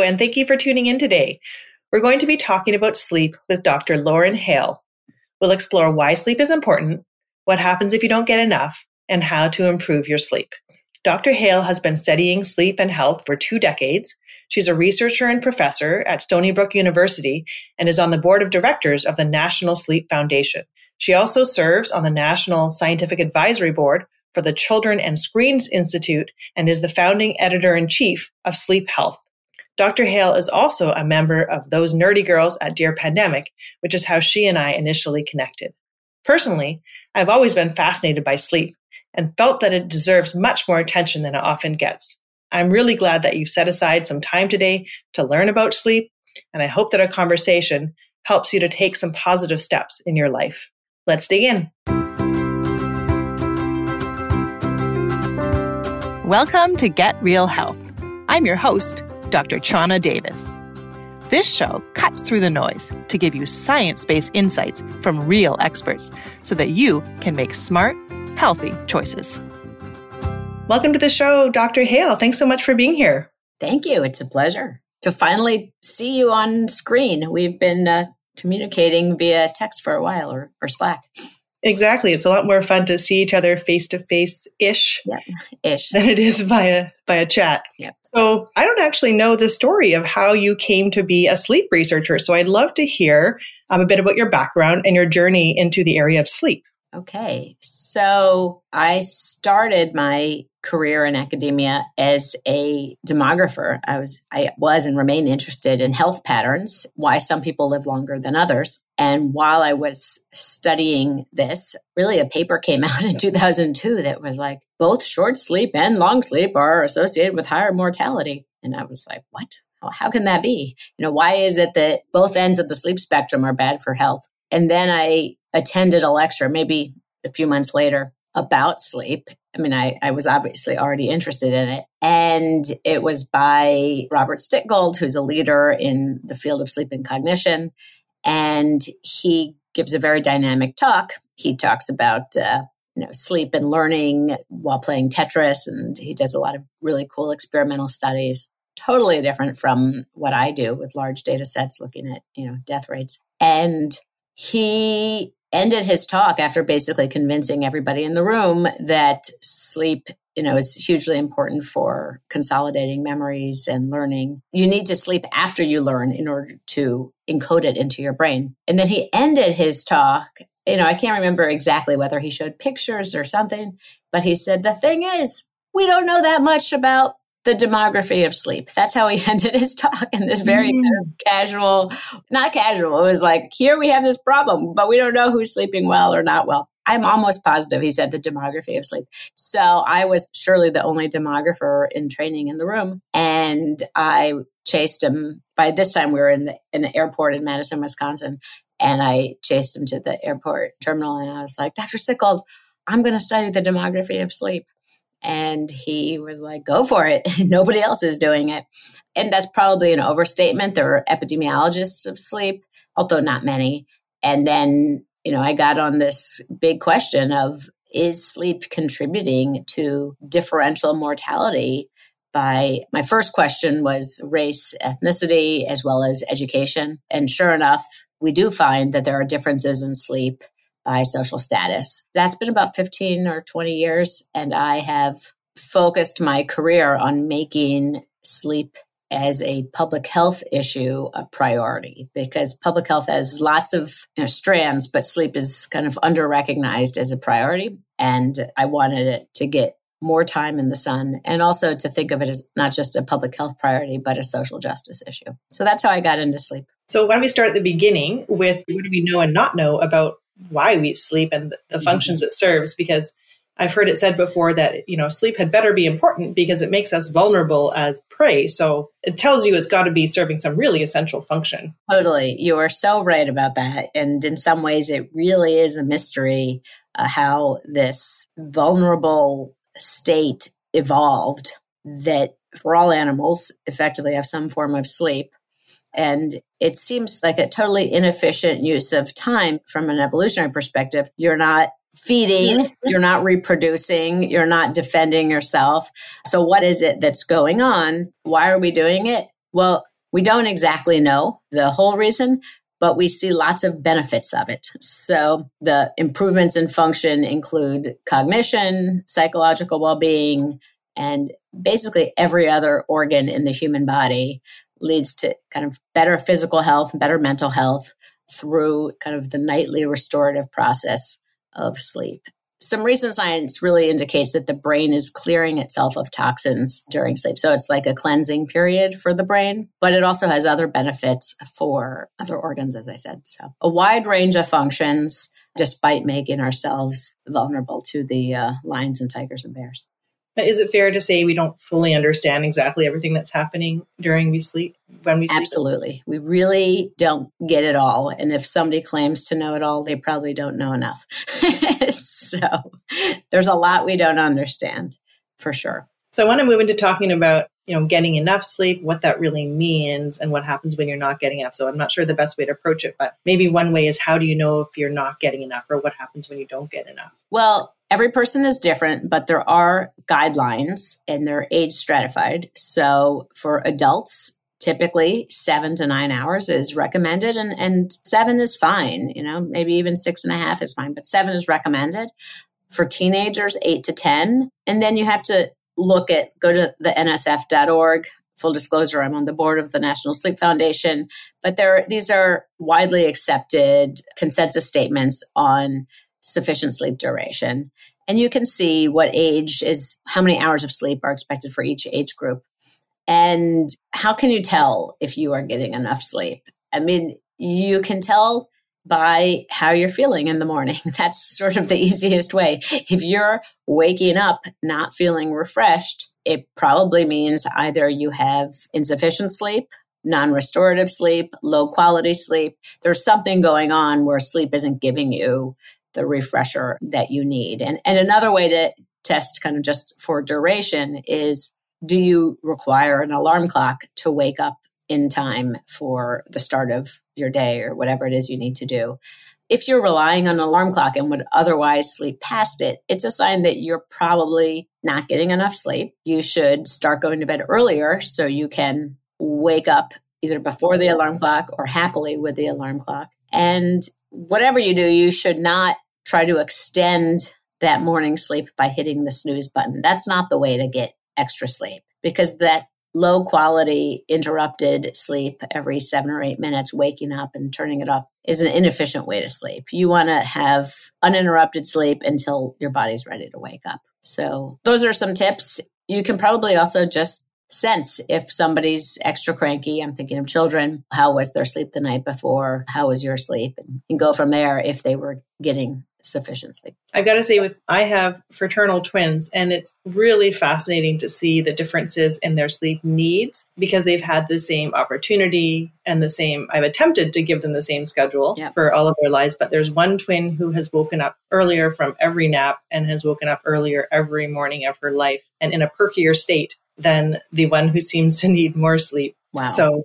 And thank you for tuning in today. We're going to be talking about sleep with Dr. Lauren Hale. We'll explore why sleep is important, what happens if you don't get enough, and how to improve your sleep. Dr. Hale has been studying sleep and health for two decades. She's a researcher and professor at Stony Brook University and is on the board of directors of the National Sleep Foundation. She also serves on the National Scientific Advisory Board for the Children and Screens Institute and is the founding editor in chief of Sleep Health. Dr. Hale is also a member of those nerdy girls at Dear Pandemic, which is how she and I initially connected. Personally, I've always been fascinated by sleep and felt that it deserves much more attention than it often gets. I'm really glad that you've set aside some time today to learn about sleep, and I hope that our conversation helps you to take some positive steps in your life. Let's dig in. Welcome to Get Real Health. I'm your host, Dr. Trana Davis. This show cuts through the noise to give you science based insights from real experts so that you can make smart, healthy choices. Welcome to the show, Dr. Hale. Thanks so much for being here. Thank you. It's a pleasure to finally see you on screen. We've been uh, communicating via text for a while or, or Slack. Exactly. It's a lot more fun to see each other face to face ish ish than it is via via chat. Yeah. So I don't actually know the story of how you came to be a sleep researcher. So I'd love to hear um, a bit about your background and your journey into the area of sleep. Okay. So I started my career in academia as a demographer. I was I was and remain interested in health patterns, why some people live longer than others. And while I was studying this, really a paper came out in 2002 that was like both short sleep and long sleep are associated with higher mortality. And I was like, what? How can that be? You know, why is it that both ends of the sleep spectrum are bad for health? And then I attended a lecture maybe a few months later about sleep. I mean, I, I was obviously already interested in it. And it was by Robert Stickgold, who's a leader in the field of sleep and cognition. And he gives a very dynamic talk. He talks about, uh, you know, sleep and learning while playing Tetris. And he does a lot of really cool experimental studies, totally different from what I do with large data sets looking at, you know, death rates. And he ended his talk after basically convincing everybody in the room that sleep you know is hugely important for consolidating memories and learning. You need to sleep after you learn in order to encode it into your brain. And then he ended his talk you know i can't remember exactly whether he showed pictures or something but he said the thing is we don't know that much about the demography of sleep. That's how he ended his talk in this very mm. kind of casual, not casual. It was like, here we have this problem, but we don't know who's sleeping well or not well. I'm almost positive he said the demography of sleep. So I was surely the only demographer in training in the room. And I chased him. By this time, we were in the, in the airport in Madison, Wisconsin. And I chased him to the airport terminal. And I was like, Dr. Stickgold, I'm going to study the demography of sleep. And he was like, go for it. Nobody else is doing it. And that's probably an overstatement. There are epidemiologists of sleep, although not many. And then, you know, I got on this big question of is sleep contributing to differential mortality? By my first question was race, ethnicity, as well as education. And sure enough, we do find that there are differences in sleep by social status. That's been about 15 or 20 years. And I have focused my career on making sleep as a public health issue a priority because public health has lots of you know, strands, but sleep is kind of under recognized as a priority. And I wanted it to get more time in the sun and also to think of it as not just a public health priority, but a social justice issue. So that's how I got into sleep. So why don't we start at the beginning with what do we know and not know about why we sleep and the mm-hmm. functions it serves because I've heard it said before that you know sleep had better be important because it makes us vulnerable as prey. So it tells you it's got to be serving some really essential function. Totally, you are so right about that. And in some ways, it really is a mystery uh, how this vulnerable state evolved. That for all animals, effectively have some form of sleep. And it seems like a totally inefficient use of time from an evolutionary perspective. You're not feeding, mm-hmm. you're not reproducing, you're not defending yourself. So, what is it that's going on? Why are we doing it? Well, we don't exactly know the whole reason, but we see lots of benefits of it. So the improvements in function include cognition, psychological well being, and basically every other organ in the human body leads to kind of better physical health, and better mental health through kind of the nightly restorative process of sleep some recent science really indicates that the brain is clearing itself of toxins during sleep. So it's like a cleansing period for the brain, but it also has other benefits for other organs, as I said. So a wide range of functions, despite making ourselves vulnerable to the uh, lions and tigers and bears. Is it fair to say we don't fully understand exactly everything that's happening during we sleep when we sleep? Absolutely. We really don't get it all. And if somebody claims to know it all, they probably don't know enough. so there's a lot we don't understand for sure. So I want to move into talking about, you know, getting enough sleep, what that really means and what happens when you're not getting enough. So I'm not sure the best way to approach it, but maybe one way is how do you know if you're not getting enough or what happens when you don't get enough? Well, Every person is different, but there are guidelines and they're age stratified. So for adults, typically seven to nine hours is recommended and, and seven is fine. You know, maybe even six and a half is fine, but seven is recommended. For teenagers, eight to 10. And then you have to look at, go to the nsf.org. Full disclosure, I'm on the board of the National Sleep Foundation, but there, these are widely accepted consensus statements on sufficient sleep duration. And you can see what age is, how many hours of sleep are expected for each age group. And how can you tell if you are getting enough sleep? I mean, you can tell by how you're feeling in the morning. That's sort of the easiest way. If you're waking up not feeling refreshed, it probably means either you have insufficient sleep, non restorative sleep, low quality sleep. There's something going on where sleep isn't giving you the refresher that you need. And, and another way to test kind of just for duration is do you require an alarm clock to wake up in time for the start of your day or whatever it is you need to do? If you're relying on an alarm clock and would otherwise sleep past it, it's a sign that you're probably not getting enough sleep. You should start going to bed earlier so you can wake up either before the alarm clock or happily with the alarm clock. And whatever you do, you should not try to extend that morning sleep by hitting the snooze button. That's not the way to get extra sleep because that low quality interrupted sleep every seven or eight minutes, waking up and turning it off is an inefficient way to sleep. You want to have uninterrupted sleep until your body's ready to wake up. So, those are some tips. You can probably also just sense if somebody's extra cranky. I'm thinking of children. How was their sleep the night before? How was your sleep? And go from there if they were getting sufficient sleep. I've got to say, with I have fraternal twins, and it's really fascinating to see the differences in their sleep needs because they've had the same opportunity and the same. I've attempted to give them the same schedule yep. for all of their lives, but there's one twin who has woken up earlier from every nap and has woken up earlier every morning of her life and in a perkier state than the one who seems to need more sleep. Wow. So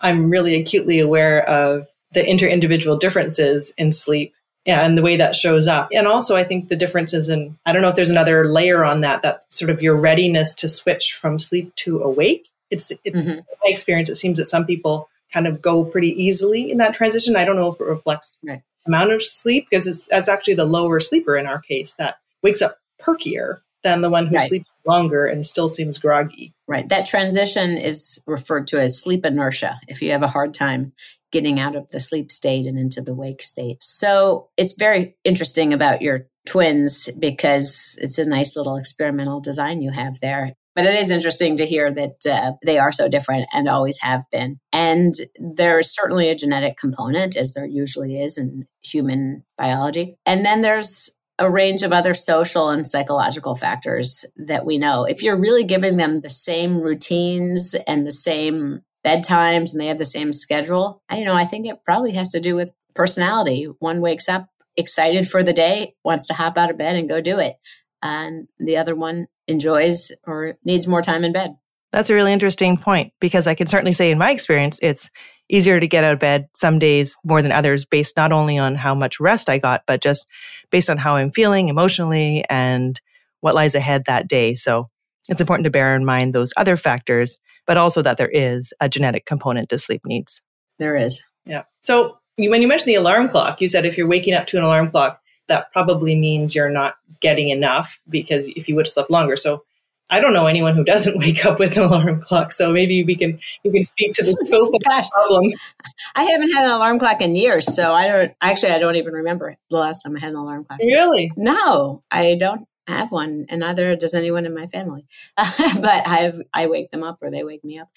I'm really acutely aware of the inter-individual differences in sleep yeah, and the way that shows up. And also, I think the difference is in, I don't know if there's another layer on that, that sort of your readiness to switch from sleep to awake. It's, it, mm-hmm. in my experience, it seems that some people kind of go pretty easily in that transition. I don't know if it reflects right. amount of sleep because it's, that's actually the lower sleeper in our case that wakes up perkier than the one who right. sleeps longer and still seems groggy. Right. That transition is referred to as sleep inertia. If you have a hard time getting out of the sleep state and into the wake state. So it's very interesting about your twins because it's a nice little experimental design you have there. But it is interesting to hear that uh, they are so different and always have been. And there's certainly a genetic component, as there usually is in human biology. And then there's a range of other social and psychological factors that we know. If you're really giving them the same routines and the same bedtimes and they have the same schedule, I, you know, I think it probably has to do with personality. One wakes up excited for the day, wants to hop out of bed and go do it. And the other one enjoys or needs more time in bed. That's a really interesting point because I can certainly say in my experience, it's easier to get out of bed some days more than others based not only on how much rest I got, but just based on how I'm feeling emotionally and what lies ahead that day. So it's important to bear in mind those other factors but also that there is a genetic component to sleep needs. There is. Yeah. So when you mentioned the alarm clock, you said if you're waking up to an alarm clock, that probably means you're not getting enough because if you would have slept longer. So I don't know anyone who doesn't wake up with an alarm clock. So maybe we can you can speak to the scope of the problem. I haven't had an alarm clock in years, so I don't actually I don't even remember the last time I had an alarm clock. Really? No, I don't have one, and neither does anyone in my family. Mm-hmm. but I have I wake them up or they wake me up.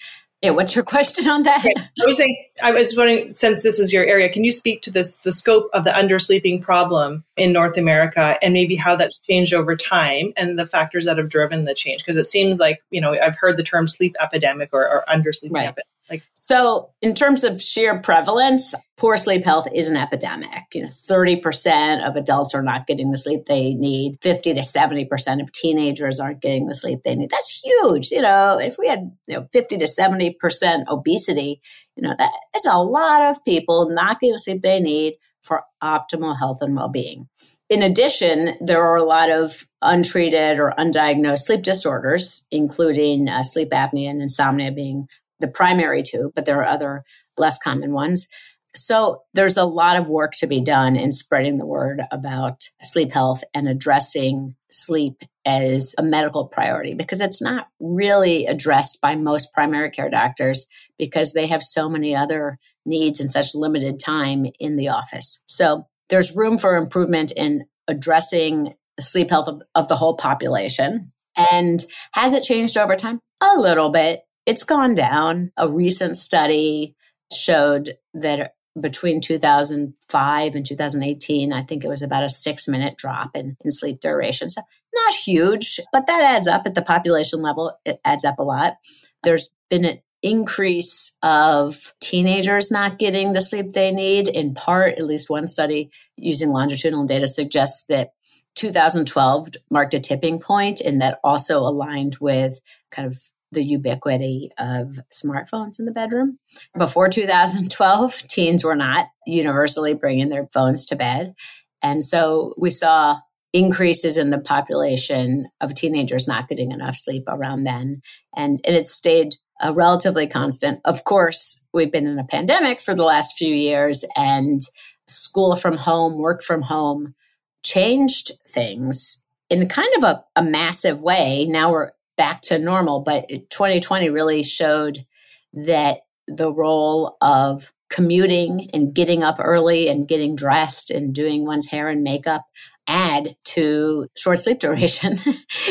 Yeah, what's your question on that? I was saying, I was wondering, since this is your area, can you speak to this, the scope of the undersleeping problem in North America and maybe how that's changed over time and the factors that have driven the change? Because it seems like, you know, I've heard the term sleep epidemic or, or undersleeping right. epidemic. Like, so in terms of sheer prevalence, poor sleep health is an epidemic. You know, 30% of adults are not getting the sleep they need. 50 to 70% of teenagers aren't getting the sleep they need. That's huge. You know, if we had, you know, 50 to 70% obesity, you know, that is a lot of people not getting the sleep they need for optimal health and well-being. In addition, there are a lot of untreated or undiagnosed sleep disorders, including uh, sleep apnea and insomnia being the primary two, but there are other less common ones. So there's a lot of work to be done in spreading the word about sleep health and addressing sleep as a medical priority because it's not really addressed by most primary care doctors because they have so many other needs and such limited time in the office. So there's room for improvement in addressing sleep health of, of the whole population. And has it changed over time? A little bit it's gone down. A recent study showed that between 2005 and 2018, I think it was about a six minute drop in, in sleep duration. So not huge, but that adds up at the population level. It adds up a lot. There's been an increase of teenagers not getting the sleep they need. In part, at least one study using longitudinal data suggests that 2012 marked a tipping point and that also aligned with kind of the ubiquity of smartphones in the bedroom. Before 2012, teens were not universally bringing their phones to bed. And so we saw increases in the population of teenagers not getting enough sleep around then. And, and it stayed relatively constant. Of course, we've been in a pandemic for the last few years, and school from home, work from home changed things in kind of a, a massive way. Now we're back to normal. But 2020 really showed that the role of commuting and getting up early and getting dressed and doing one's hair and makeup add to short sleep duration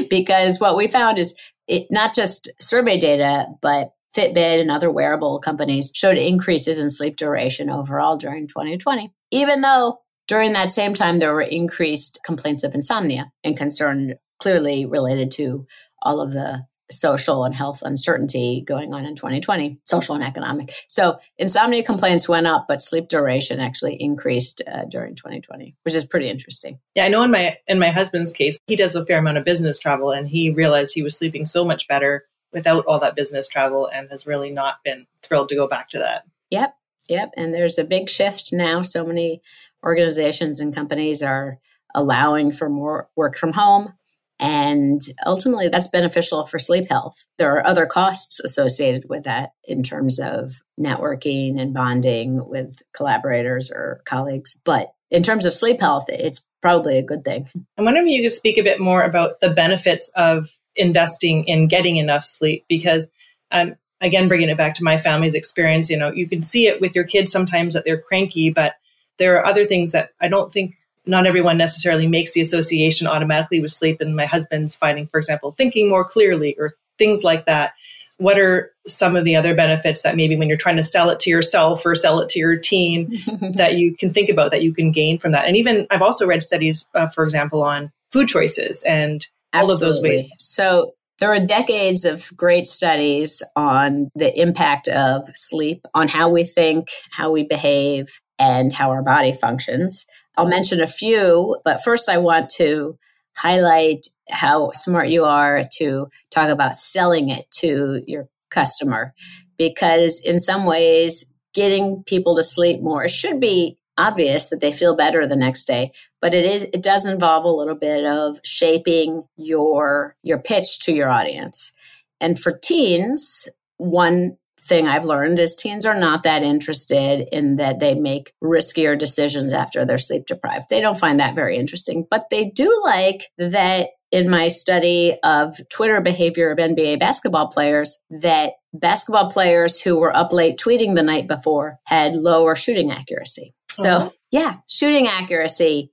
because what we found is it not just survey data but Fitbit and other wearable companies showed increases in sleep duration overall during 2020 even though during that same time there were increased complaints of insomnia and concern clearly related to all of the social and health uncertainty going on in 2020, social and economic. So insomnia complaints went up, but sleep duration actually increased uh, during 2020, which is pretty interesting. Yeah, I know in my in my husband's case, he does a fair amount of business travel, and he realized he was sleeping so much better without all that business travel, and has really not been thrilled to go back to that. Yep, yep. And there's a big shift now. So many organizations and companies are allowing for more work from home and ultimately, that's beneficial for sleep health. There are other costs associated with that in terms of networking and bonding with collaborators or colleagues. But in terms of sleep health, it's probably a good thing. I'm wondering if you could speak a bit more about the benefits of investing in getting enough sleep because um, again bringing it back to my family's experience you know you can see it with your kids sometimes that they're cranky but there are other things that i don't think not everyone necessarily makes the association automatically with sleep. And my husband's finding, for example, thinking more clearly or things like that. What are some of the other benefits that maybe when you're trying to sell it to yourself or sell it to your team that you can think about that you can gain from that? And even I've also read studies, uh, for example, on food choices and all of those ways. So there are decades of great studies on the impact of sleep on how we think, how we behave, and how our body functions. I'll mention a few, but first I want to highlight how smart you are to talk about selling it to your customer. Because in some ways getting people to sleep more should be obvious that they feel better the next day but it is it does involve a little bit of shaping your your pitch to your audience. And for teens one thing I've learned is teens are not that interested in that they make riskier decisions after they're sleep deprived. They don't find that very interesting, but they do like that in my study of Twitter behavior of NBA basketball players that basketball players who were up late tweeting the night before had lower shooting accuracy. So, uh-huh. yeah, shooting accuracy.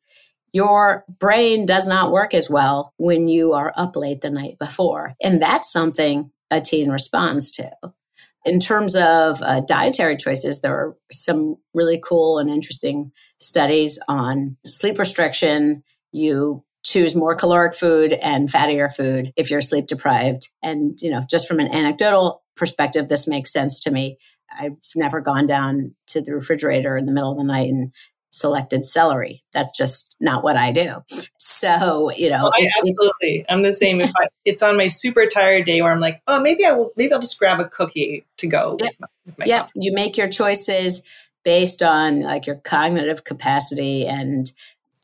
Your brain does not work as well when you are up late the night before. And that's something a teen responds to. In terms of uh, dietary choices, there are some really cool and interesting studies on sleep restriction. You choose more caloric food and fattier food if you're sleep deprived. And, you know, just from an anecdotal perspective, this makes sense to me. I've never gone down to the refrigerator in the middle of the night and selected celery. That's just not what I do. So, you know, oh, well, I, absolutely. I'm the same. If I, it's on my super tired day where I'm like, oh, maybe I will, maybe I'll just grab a cookie to go. Yeah. With my, yep. You make your choices based on like your cognitive capacity. And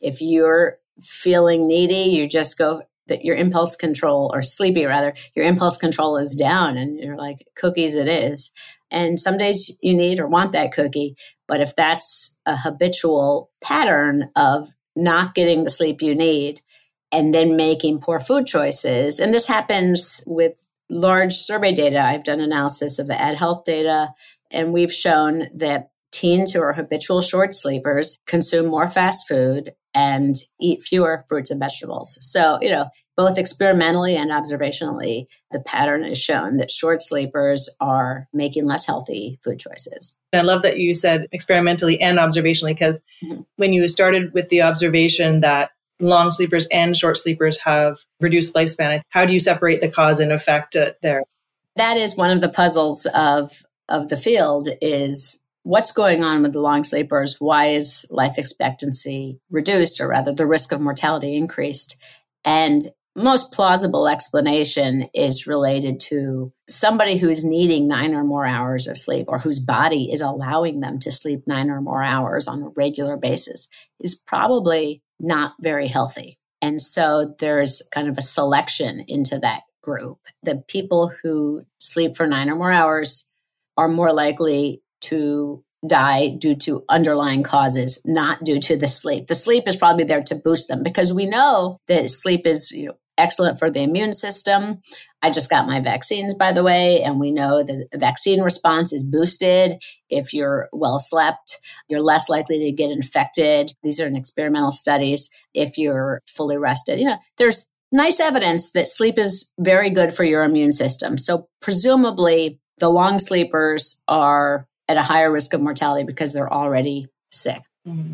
if you're feeling needy, you just go that your impulse control or sleepy rather, your impulse control is down and you're like, cookies it is. And some days you need or want that cookie. But if that's a habitual pattern of not getting the sleep you need and then making poor food choices, and this happens with large survey data. I've done analysis of the Add Health data, and we've shown that teens who are habitual short sleepers consume more fast food and eat fewer fruits and vegetables. So, you know, both experimentally and observationally, the pattern is shown that short sleepers are making less healthy food choices. I love that you said experimentally and observationally because mm-hmm. when you started with the observation that long sleepers and short sleepers have reduced lifespan, how do you separate the cause and effect there? That is one of the puzzles of of the field is what's going on with the long sleepers? Why is life expectancy reduced, or rather, the risk of mortality increased? And most plausible explanation is related to somebody who's needing nine or more hours of sleep or whose body is allowing them to sleep nine or more hours on a regular basis is probably not very healthy. And so there's kind of a selection into that group. The people who sleep for nine or more hours are more likely to die due to underlying causes, not due to the sleep. The sleep is probably there to boost them because we know that sleep is you know, excellent for the immune system. I just got my vaccines, by the way, and we know that the vaccine response is boosted if you're well slept. You're less likely to get infected. These are in experimental studies. If you're fully rested, you know, there's nice evidence that sleep is very good for your immune system. So presumably, the long sleepers are at a higher risk of mortality because they're already sick. Mm-hmm.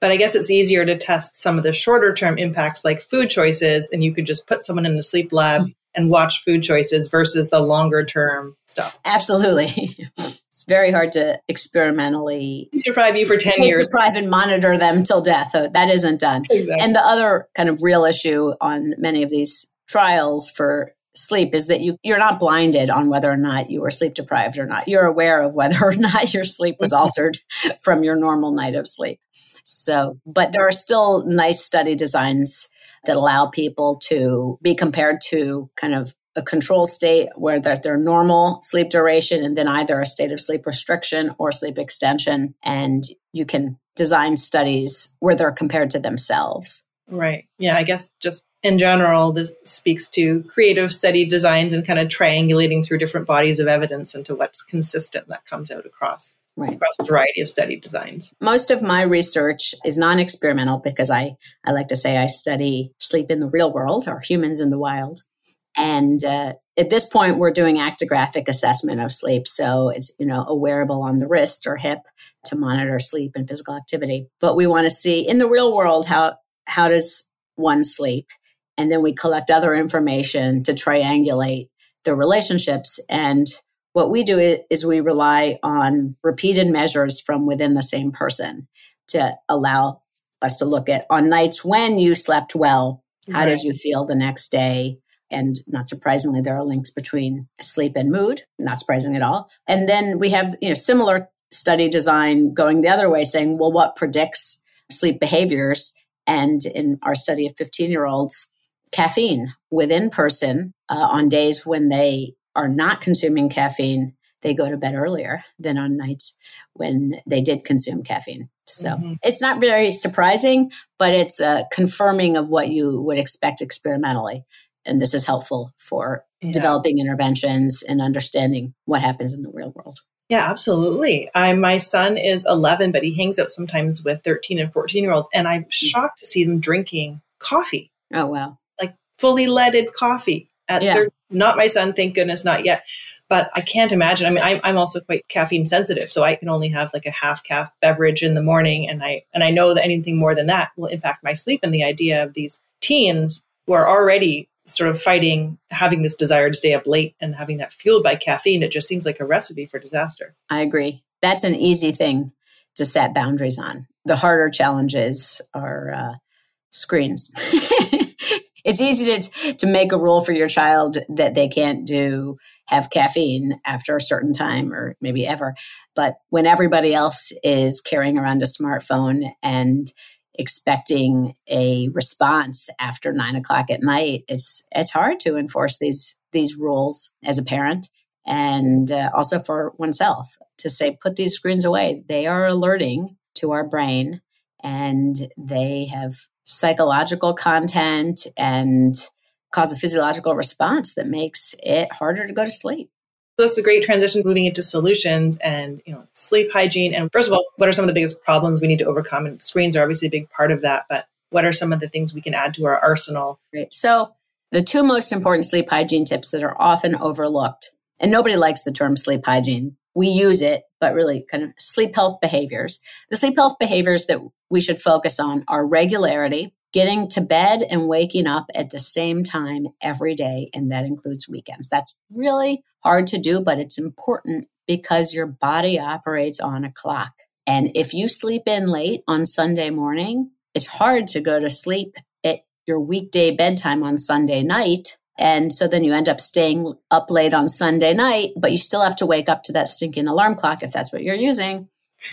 But I guess it's easier to test some of the shorter term impacts like food choices, and you could just put someone in the sleep lab and watch food choices versus the longer term stuff. Absolutely. it's very hard to experimentally deprive you for 10 years. Deprive and monitor them till death. So that isn't done. Exactly. And the other kind of real issue on many of these trials for sleep is that you you're not blinded on whether or not you were sleep deprived or not. You're aware of whether or not your sleep was mm-hmm. altered from your normal night of sleep. So, but there are still nice study designs that allow people to be compared to kind of a control state where they're their normal sleep duration and then either a state of sleep restriction or sleep extension and you can design studies where they're compared to themselves. Right. Yeah, I guess just in general, this speaks to creative study designs and kind of triangulating through different bodies of evidence into what's consistent that comes out across right. across a variety of study designs. Most of my research is non-experimental because I, I like to say I study sleep in the real world or humans in the wild. And uh, at this point, we're doing actigraphic assessment of sleep. So it's, you know, a wearable on the wrist or hip to monitor sleep and physical activity. But we want to see in the real world how, how does one sleep? And then we collect other information to triangulate the relationships. And what we do is we rely on repeated measures from within the same person to allow us to look at on nights when you slept well, how right. did you feel the next day? And not surprisingly, there are links between sleep and mood, not surprising at all. And then we have, you know, similar study design going the other way, saying, well, what predicts sleep behaviors? And in our study of 15 year olds, caffeine within person uh, on days when they are not consuming caffeine, they go to bed earlier than on nights when they did consume caffeine. So mm-hmm. it's not very surprising, but it's uh, confirming of what you would expect experimentally. And this is helpful for yeah. developing interventions and understanding what happens in the real world. Yeah, absolutely. I my son is 11, but he hangs out sometimes with 13 and 14 year olds, and I'm mm. shocked to see them drinking coffee. Oh wow! Fully leaded coffee at yeah. not my son, thank goodness, not yet. But I can't imagine. I mean, I'm, I'm also quite caffeine sensitive, so I can only have like a half caff beverage in the morning, and I and I know that anything more than that will impact my sleep. And the idea of these teens who are already sort of fighting having this desire to stay up late and having that fueled by caffeine, it just seems like a recipe for disaster. I agree. That's an easy thing to set boundaries on. The harder challenges are uh, screens. it's easy to, to make a rule for your child that they can't do have caffeine after a certain time or maybe ever. But when everybody else is carrying around a smartphone and expecting a response after nine o'clock at night, it's it's hard to enforce these these rules as a parent and uh, also for oneself to say put these screens away. They are alerting to our brain and they have psychological content and cause a physiological response that makes it harder to go to sleep. So that's a great transition moving into solutions and you know sleep hygiene. And first of all, what are some of the biggest problems we need to overcome? And screens are obviously a big part of that, but what are some of the things we can add to our arsenal? Great. So the two most important sleep hygiene tips that are often overlooked, and nobody likes the term sleep hygiene. We use it, but really kind of sleep health behaviors. The sleep health behaviors that we should focus on are regularity, getting to bed and waking up at the same time every day, and that includes weekends. That's really hard to do, but it's important because your body operates on a clock. And if you sleep in late on Sunday morning, it's hard to go to sleep at your weekday bedtime on Sunday night. And so then you end up staying up late on Sunday night, but you still have to wake up to that stinking alarm clock if that's what you're using.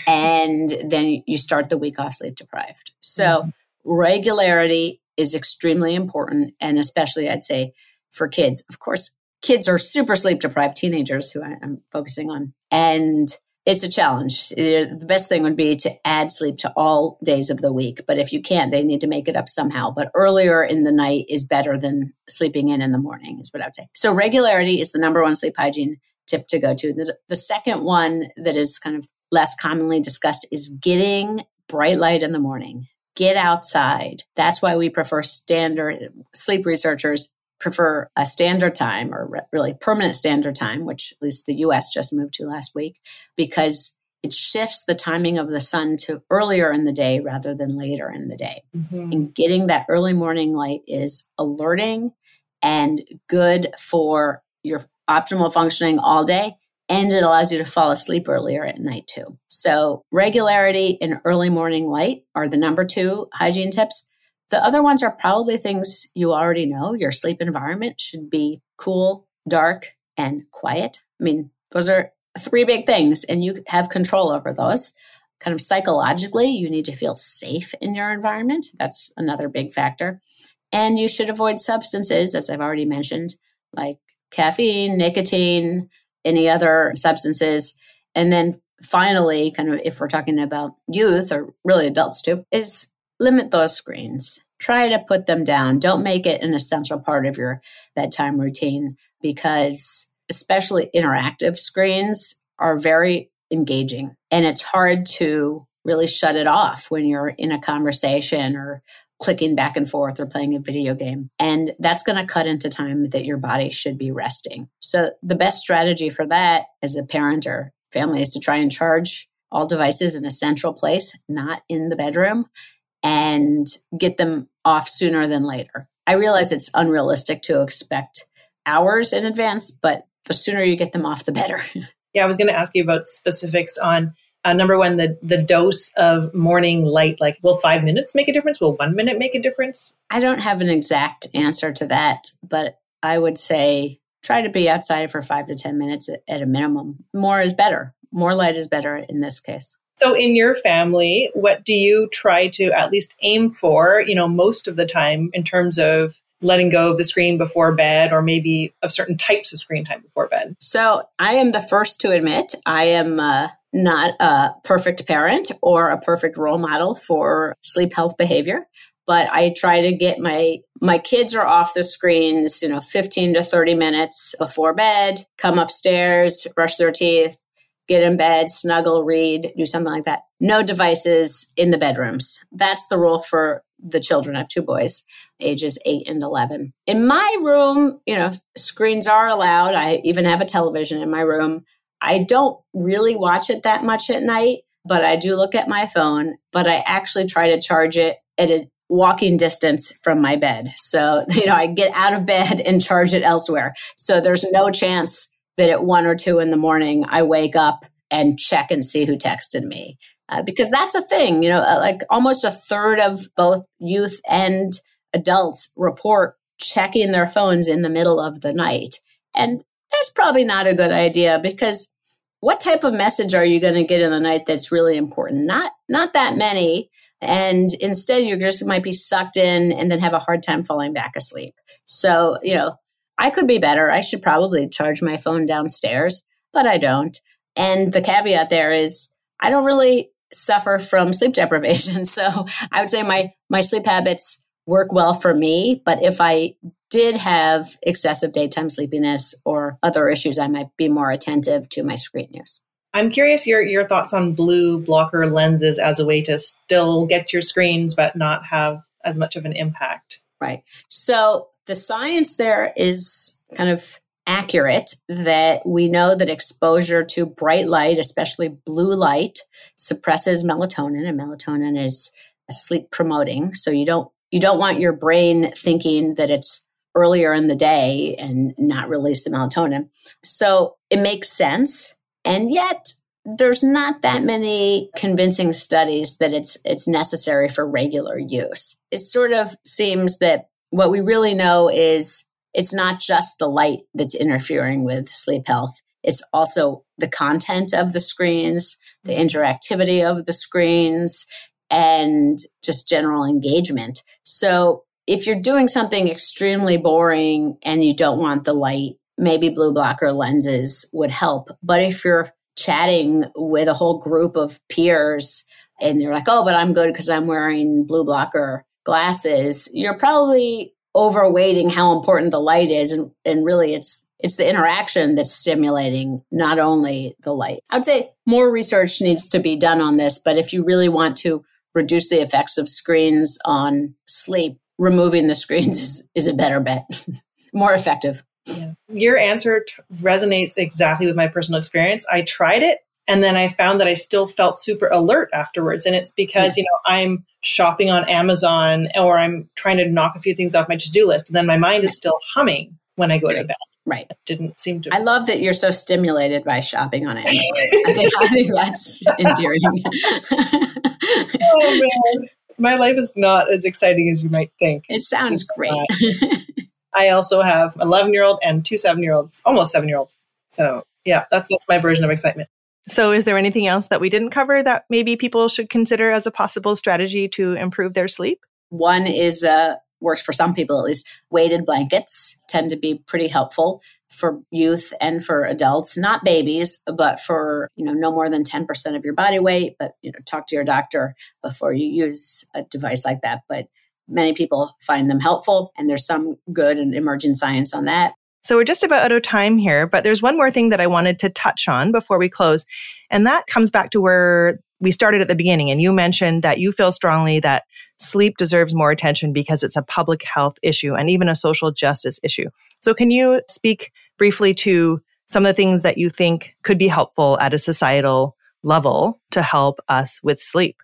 And then you start the week off sleep deprived. So mm-hmm regularity is extremely important. And especially, I'd say, for kids. Of course, kids are super sleep deprived teenagers who I'm focusing on. And it's a challenge. The best thing would be to add sleep to all days of the week. But if you can't, they need to make it up somehow. But earlier in the night is better than sleeping in in the morning, is what I would say. So regularity is the number one sleep hygiene tip to go to. The, the second one that is kind of less commonly discussed is getting bright light in the morning get outside. That's why we prefer standard sleep researchers prefer a standard time or re- really permanent standard time, which at least the US just moved to last week, because it shifts the timing of the sun to earlier in the day rather than later in the day. Mm-hmm. And getting that early morning light is alerting and good for your optimal functioning all day and it allows you to fall asleep earlier at night too. So, regularity and early morning light are the number two hygiene tips. The other ones are probably things you already know. Your sleep environment should be cool, dark, and quiet. I mean, those are three big things, and you have control over those. Kind of psychologically, you need to feel safe in your environment. That's another big factor. And you should avoid substances, as I've already mentioned, like caffeine, nicotine, any other substances. And then finally, kind of if we're talking about youth or really adults too, is limit those screens. Try to put them down. Don't make it an essential part of your bedtime routine because especially interactive screens are very engaging and it's hard to really shut it off when you're in a conversation or clicking back and forth or playing a video game. And that's going to cut into time that your body should be resting. So the best strategy for that as a parent or family is to try and charge all devices in a central place, not in the bedroom, and get them off sooner than later. I realize it's unrealistic to expect hours in advance, but the sooner you get them off, the better. yeah, I was going to ask you about specifics on uh, number one, the the dose of morning light. Like, will five minutes make a difference? Will one minute make a difference? I don't have an exact answer to that, but I would say try to be outside for five to ten minutes at, a minimum. More is better. More light is better in this case. So, in your family, what do you try to at least aim for? You know, most of the time in terms of letting go of the screen before bed or maybe of certain types of screen time before bed? So I am the first to admit I am uh, not a perfect parent or a perfect role model for sleep health behavior but I try to get my my kids are off the screens, you know, 15 to 30 minutes before bed, come upstairs, brush their teeth, get in bed, snuggle, read, do something like that. No devices in the bedrooms. That's the rule for the children. I have two boys, ages 8 and 11. In my room, you know, screens are allowed. I even have a television in my room. I don't really watch it that much at night, but I do look at my phone, but I actually try to charge it at a walking distance from my bed. So, you know, I get out of bed and charge it elsewhere. So there's no chance that at one or two in the morning I wake up and check and see who texted me. Uh, because that's a thing, you know, uh, like almost a third of both youth and adults report checking their phones in the middle of the night. And that's probably not a good idea because what type of message are you going to get in the night that's really important? Not not that many. And instead you just might be sucked in and then have a hard time falling back asleep. So you know i could be better. I should probably charge my phone downstairs but i don't. And the caveat there is i don't really suffer from sleep deprivation. So i would say my my sleep habits work well for me but if i did have excessive daytime sleepiness or other issues i might be more attentive to my screen use I'm curious your your thoughts on blue blocker lenses as a way to still get your screens but not have as much of an impact. Right. So the science there is kind of accurate that we know that exposure to bright light, especially blue light, suppresses melatonin and melatonin is sleep promoting. So you don't you don't want your brain thinking that it's earlier in the day and not release the melatonin. So it makes sense and yet, there's not that many convincing studies that it's it's necessary for regular use. It sort of seems that what we really know is it's not just the light that's interfering with sleep health. It's also the content of the screens, the interactivity of the screens, and just general engagement. So if you're doing something extremely boring and you don't want the light, maybe blue blocker lenses would help. But if you're chatting with a whole group of peers and you're like, oh, but I'm good because I'm wearing blue blocker glasses, you're probably overweighting how important the light is. And, and really, it's it's the interaction that's stimulating, not only the light. I would say more research needs to be done on this, but if you really want to reduce the effects of screens on sleep, removing the screens is, is a better bet, more effective. Yeah. Your answer t- resonates exactly with my personal experience. I tried it and then I found that I still felt super alert afterwards. And it's because, yeah. you know, I'm shopping on Amazon or I'm trying to knock a few things off my to do list. And then my mind is still humming when I go right. to bed. Right. It didn't seem to. I love that you're so stimulated by shopping on Amazon. I, think, I think that's endearing. oh, man. My life is not as exciting as you might think. It sounds great. I also have 11 year old and two seven year olds, almost seven year olds. So yeah, that's that's my version of excitement. So is there anything else that we didn't cover that maybe people should consider as a possible strategy to improve their sleep? One is uh, works for some people at least. Weighted blankets tend to be pretty helpful for youth and for adults, not babies, but for, you know, no more than 10% of your body weight. But, you know, talk to your doctor before you use a device like that. But Many people find them helpful, and there's some good and emerging science on that. So we're just about out of time here, but there's one more thing that I wanted to touch on before we close. And that comes back to where we started at the beginning. And you mentioned that you feel strongly that sleep deserves more attention because it's a public health issue and even a social justice issue. So can you speak briefly to some of the things that you think could be helpful at a societal level to help us with sleep?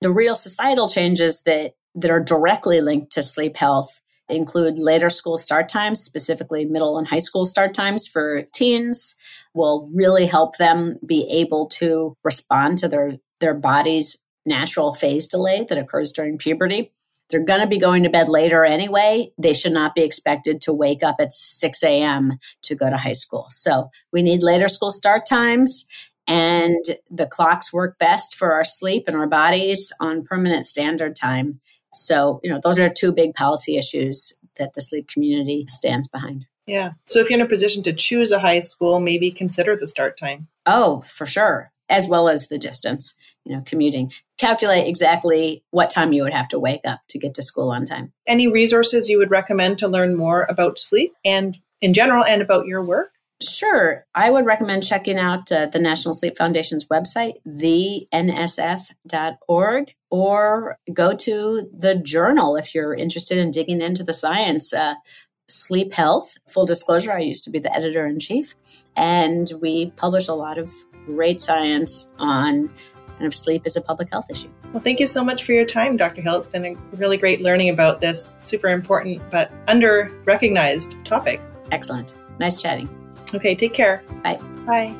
The real societal changes that that are directly linked to sleep health include later school start times, specifically middle and high school start times for teens, will really help them be able to respond to their, their body's natural phase delay that occurs during puberty. They're going to be going to bed later anyway. They should not be expected to wake up at 6 a.m. to go to high school. So we need later school start times and the clocks work best for our sleep and our bodies on permanent standard time. So, you know, those are two big policy issues that the sleep community stands behind. Yeah. So if you're in a position to choose a high school, maybe consider the start time. Oh, for sure. As well as the distance, you know, commuting. Calculate exactly what time you would have to wake up to get to school on time. Any resources you would recommend to learn more about sleep and in general and about your work? Sure. I would recommend checking out uh, the National Sleep Foundation's website, theNSF.org, or go to the journal if you're interested in digging into the science. Uh, Sleep Health. Full disclosure, I used to be the editor in chief, and we publish a lot of great science on kind of sleep as a public health issue. Well, thank you so much for your time, Dr. Hale. It's been a really great learning about this super important but under recognized topic. Excellent. Nice chatting. Okay, take care. Bye. Bye.